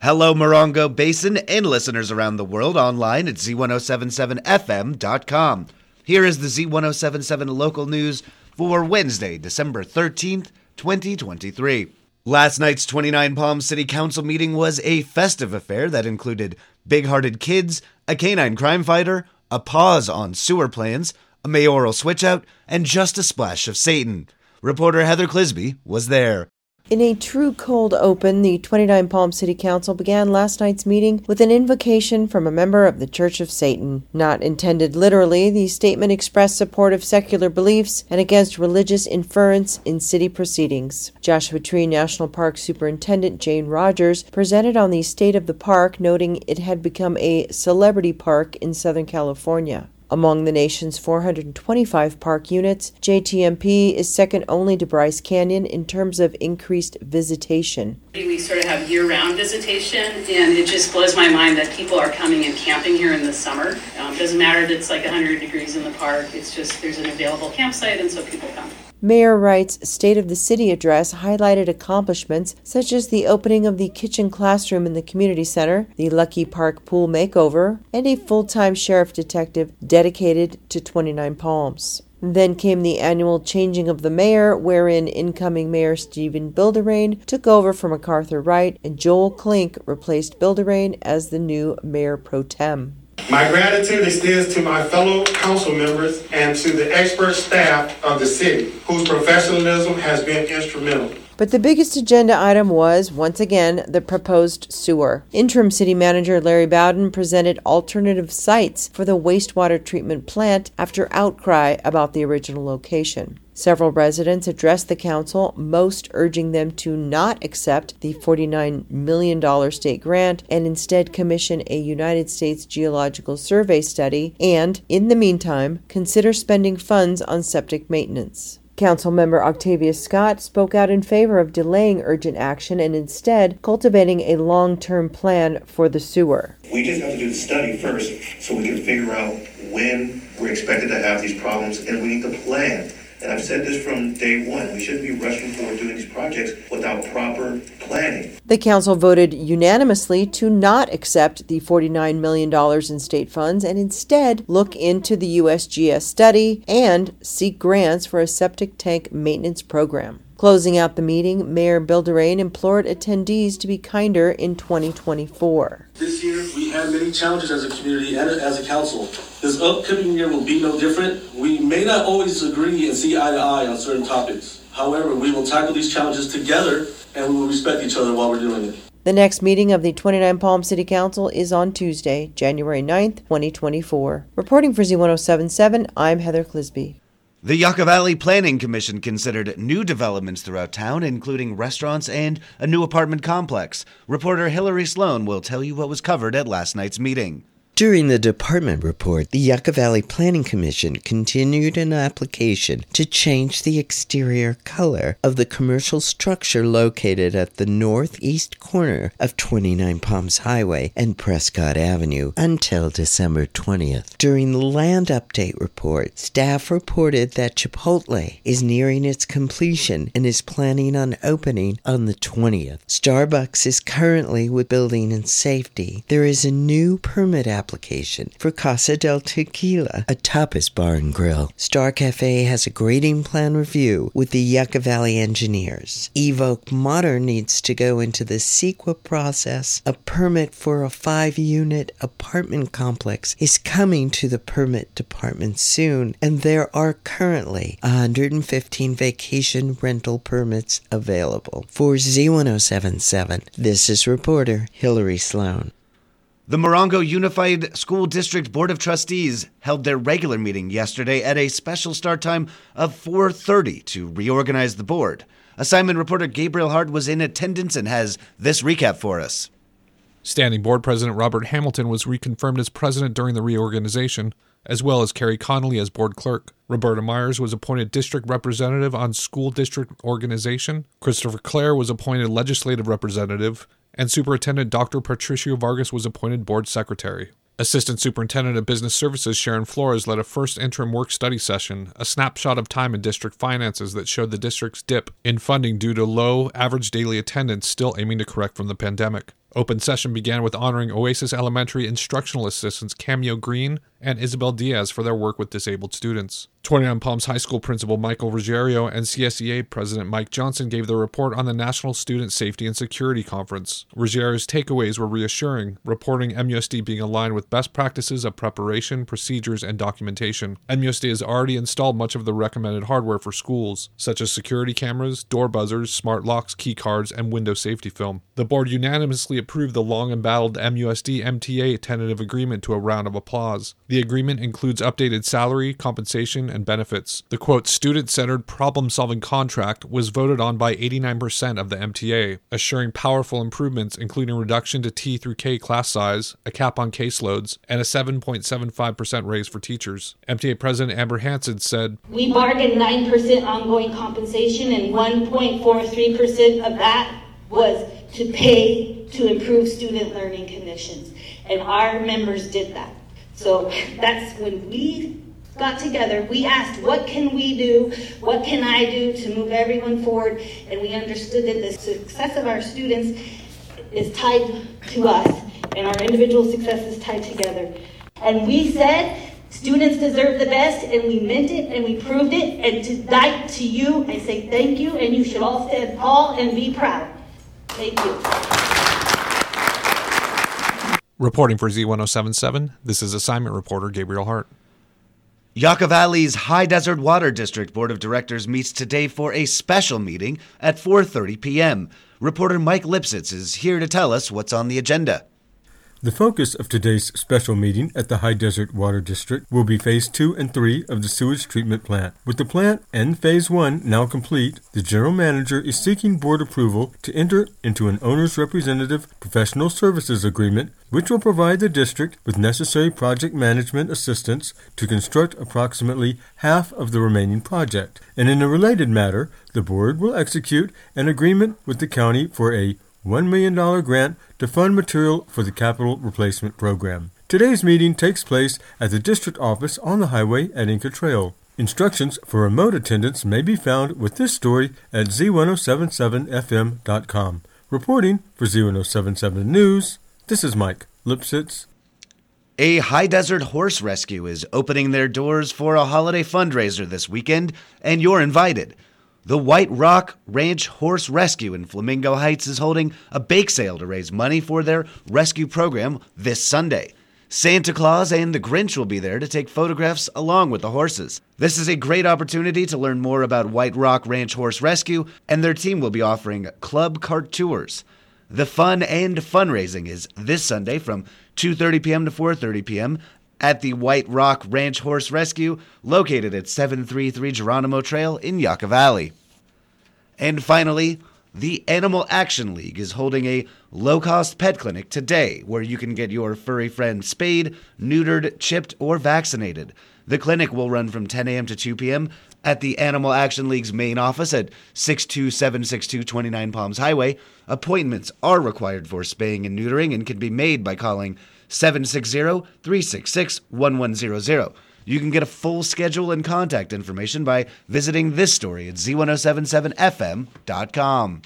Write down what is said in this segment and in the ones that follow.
Hello, Morongo Basin and listeners around the world online at Z1077FM.com. Here is the Z1077 local news for Wednesday, December 13th, 2023. Last night's 29 Palm City Council meeting was a festive affair that included big hearted kids, a canine crime fighter, a pause on sewer plans, a mayoral switchout, and just a splash of Satan. Reporter Heather Clisby was there. In a true cold open, the 29 Palm City Council began last night's meeting with an invocation from a member of the Church of Satan. Not intended literally, the statement expressed support of secular beliefs and against religious inference in city proceedings. Joshua Tree National Park Superintendent Jane Rogers presented on the state of the park, noting it had become a celebrity park in Southern California. Among the nation's 425 park units, JTNP is second only to Bryce Canyon in terms of increased visitation. We sort of have year round visitation, and it just blows my mind that people are coming and camping here in the summer. Um, doesn't matter if it's like 100 degrees in the park, it's just there's an available campsite, and so people come. Mayor Wright's State of the City address highlighted accomplishments such as the opening of the kitchen classroom in the community center, the Luckie Park pool makeover, and a full time sheriff detective dedicated to 29 Palms. Then came the annual changing of the mayor, wherein incoming Mayor Steven Bilderain took over from MacArthur Wright and Joel Klink replaced Bilderain as the new mayor pro tem. My gratitude extends to my fellow council members and to the expert staff of the city, whose professionalism has been instrumental. But the biggest agenda item was, once again, the proposed sewer. Interim City Manager Larry Bowden presented alternative sites for the wastewater treatment plant after outcry about the original location. Several residents addressed the council, most urging them to not accept the $49 million state grant and instead commission a United States Geological Survey study and, in the meantime, consider spending funds on septic maintenance. Council member Octavia Scott spoke out in favor of delaying urgent action and instead cultivating a long term plan for the sewer. We just have to do the study first so we can figure out when we're expected to have these problems and we need to plan and I've said this from day one, we shouldn't be rushing forward doing these projects without proper planning. The council voted unanimously to not accept the $49 million in state funds and instead look into the USGS study and seek grants for a septic tank maintenance program. Closing out the meeting, Mayor Bilderain implored attendees to be kinder in 2024. This year, we many challenges as a community and as a council. This upcoming year will be no different. We may not always agree and see eye to eye on certain topics. However, we will tackle these challenges together and we will respect each other while we're doing it. The next meeting of the 29 Palm City Council is on Tuesday, January 9th, 2024. Reporting for Z1077, I'm Heather Clisby. The Yucca Valley Planning Commission considered new developments throughout town, including restaurants and a new apartment complex. Reporter Hillary Sloan will tell you what was covered at last night's meeting. During the department report, the Yucca Valley Planning Commission continued an application to change the exterior color of the commercial structure located at the northeast corner of 29 Palms Highway and Prescott Avenue until December 20th. During the land update report, staff reported that Chipotle is nearing its completion and is planning on opening on the 20th. Starbucks is currently with building and safety. There is a new permit application application for Casa del Tequila, a tapas bar and grill. Star Cafe has a grading plan review with the Yucca Valley engineers. Evoke Modern needs to go into the CEQA process. A permit for a five unit apartment complex is coming to the permit department soon, and there are currently 115 vacation rental permits available. For Z1077, this is reporter Hillary Sloan. The Morongo Unified School District Board of Trustees held their regular meeting yesterday at a special start time of 4:30 to reorganize the board. Assignment reporter Gabriel Hart was in attendance and has this recap for us. Standing Board President Robert Hamilton was reconfirmed as president during the reorganization, as well as Carrie Connolly as board clerk. Roberta Myers was appointed district representative on school district organization. Christopher Clare was appointed legislative representative, and Superintendent Dr. Patricio Vargas was appointed board secretary. Assistant Superintendent of Business Services Sharon Flores led a first interim work study session, a snapshot of time in district finances that showed the district's dip in funding due to low average daily attendance still aiming to correct from the pandemic. Open session began with honoring Oasis Elementary instructional assistants Cameo Green and Isabel Diaz for their work with disabled students. 29 Palms High School Principal Michael Ruggiero and CSEA President Mike Johnson gave their report on the National Student Safety and Security Conference. Ruggiero's takeaways were reassuring, reporting MUSD being aligned with best practices of preparation, procedures, and documentation. MUSD has already installed much of the recommended hardware for schools, such as security cameras, door buzzers, smart locks, key cards, and window safety film. The board approved the long embattled MUSD MTA tentative agreement to a round of applause. The agreement includes updated salary, compensation, and benefits. The quote, student centered problem solving contract was voted on by 89% of the MTA, assuring powerful improvements, including reduction to T through K class size, a cap on caseloads, and a 7.75% raise for teachers. MTA President Amber Hanson said, We bargained 9% ongoing compensation, and 1.43% of that was to pay to improve student learning conditions. And our members did that. So that's when we got together, we asked, what can we do? What can I do to move everyone forward? And we understood that the success of our students is tied to us, and our individual success is tied together. And we said, students deserve the best, and we meant it, and we proved it. And tonight, to you, I say thank you, and you should all stand tall and be proud. Thank you. Reporting for Z1077, this is assignment reporter Gabriel Hart. Yucca Valley's High Desert Water District Board of Directors meets today for a special meeting at 4:30 p.m. Reporter Mike Lipsitz is here to tell us what's on the agenda. The focus of today's special meeting at the High Desert Water District will be Phase 2 and 3 of the sewage treatment plant. With the plant and Phase 1 now complete, the General Manager is seeking board approval to enter into an owner's representative professional services agreement which will provide the district with necessary project management assistance to construct approximately half of the remaining project. And in a related matter, the board will execute an agreement with the county for a $1 million grant to fund material for the capital replacement program. Today's meeting takes place at the district office on the highway at Inca Trail. Instructions for remote attendance may be found with this story at z1077fm.com. Reporting for Z1077 News, this is Mike Lipsitz. A high desert horse rescue is opening their doors for a holiday fundraiser this weekend, and you're invited. The White Rock Ranch Horse Rescue in Flamingo Heights is holding a bake sale to raise money for their rescue program this Sunday. Santa Claus and the Grinch will be there to take photographs along with the horses. This is a great opportunity to learn more about White Rock Ranch Horse Rescue, and their team will be offering club cart tours. The fun and fundraising is this Sunday from 2:30 p.m. to 4:30 p.m. at the White Rock Ranch Horse Rescue, located at 733 Geronimo Trail in Yucca Valley. And finally, the Animal Action League is holding a low cost pet clinic today where you can get your furry friend spayed, neutered, chipped, or vaccinated. The clinic will run from 10 a.m. to 2 p.m. at the Animal Action League's main office at 62762 29 Palms Highway. Appointments are required for spaying and neutering and can be made by calling 760 366 1100. You can get a full schedule and contact information by visiting this story at z1077fm.com.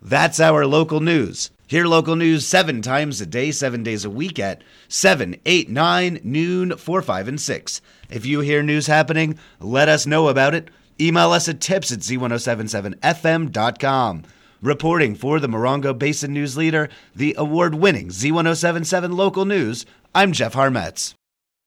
That's our local news. Hear local news seven times a day, seven days a week at 7, 8, 9, noon, 4, 5, and 6. If you hear news happening, let us know about it. Email us at tips at z1077fm.com. Reporting for the Morongo Basin News Leader, the award winning Z1077 Local News, I'm Jeff Harmetz.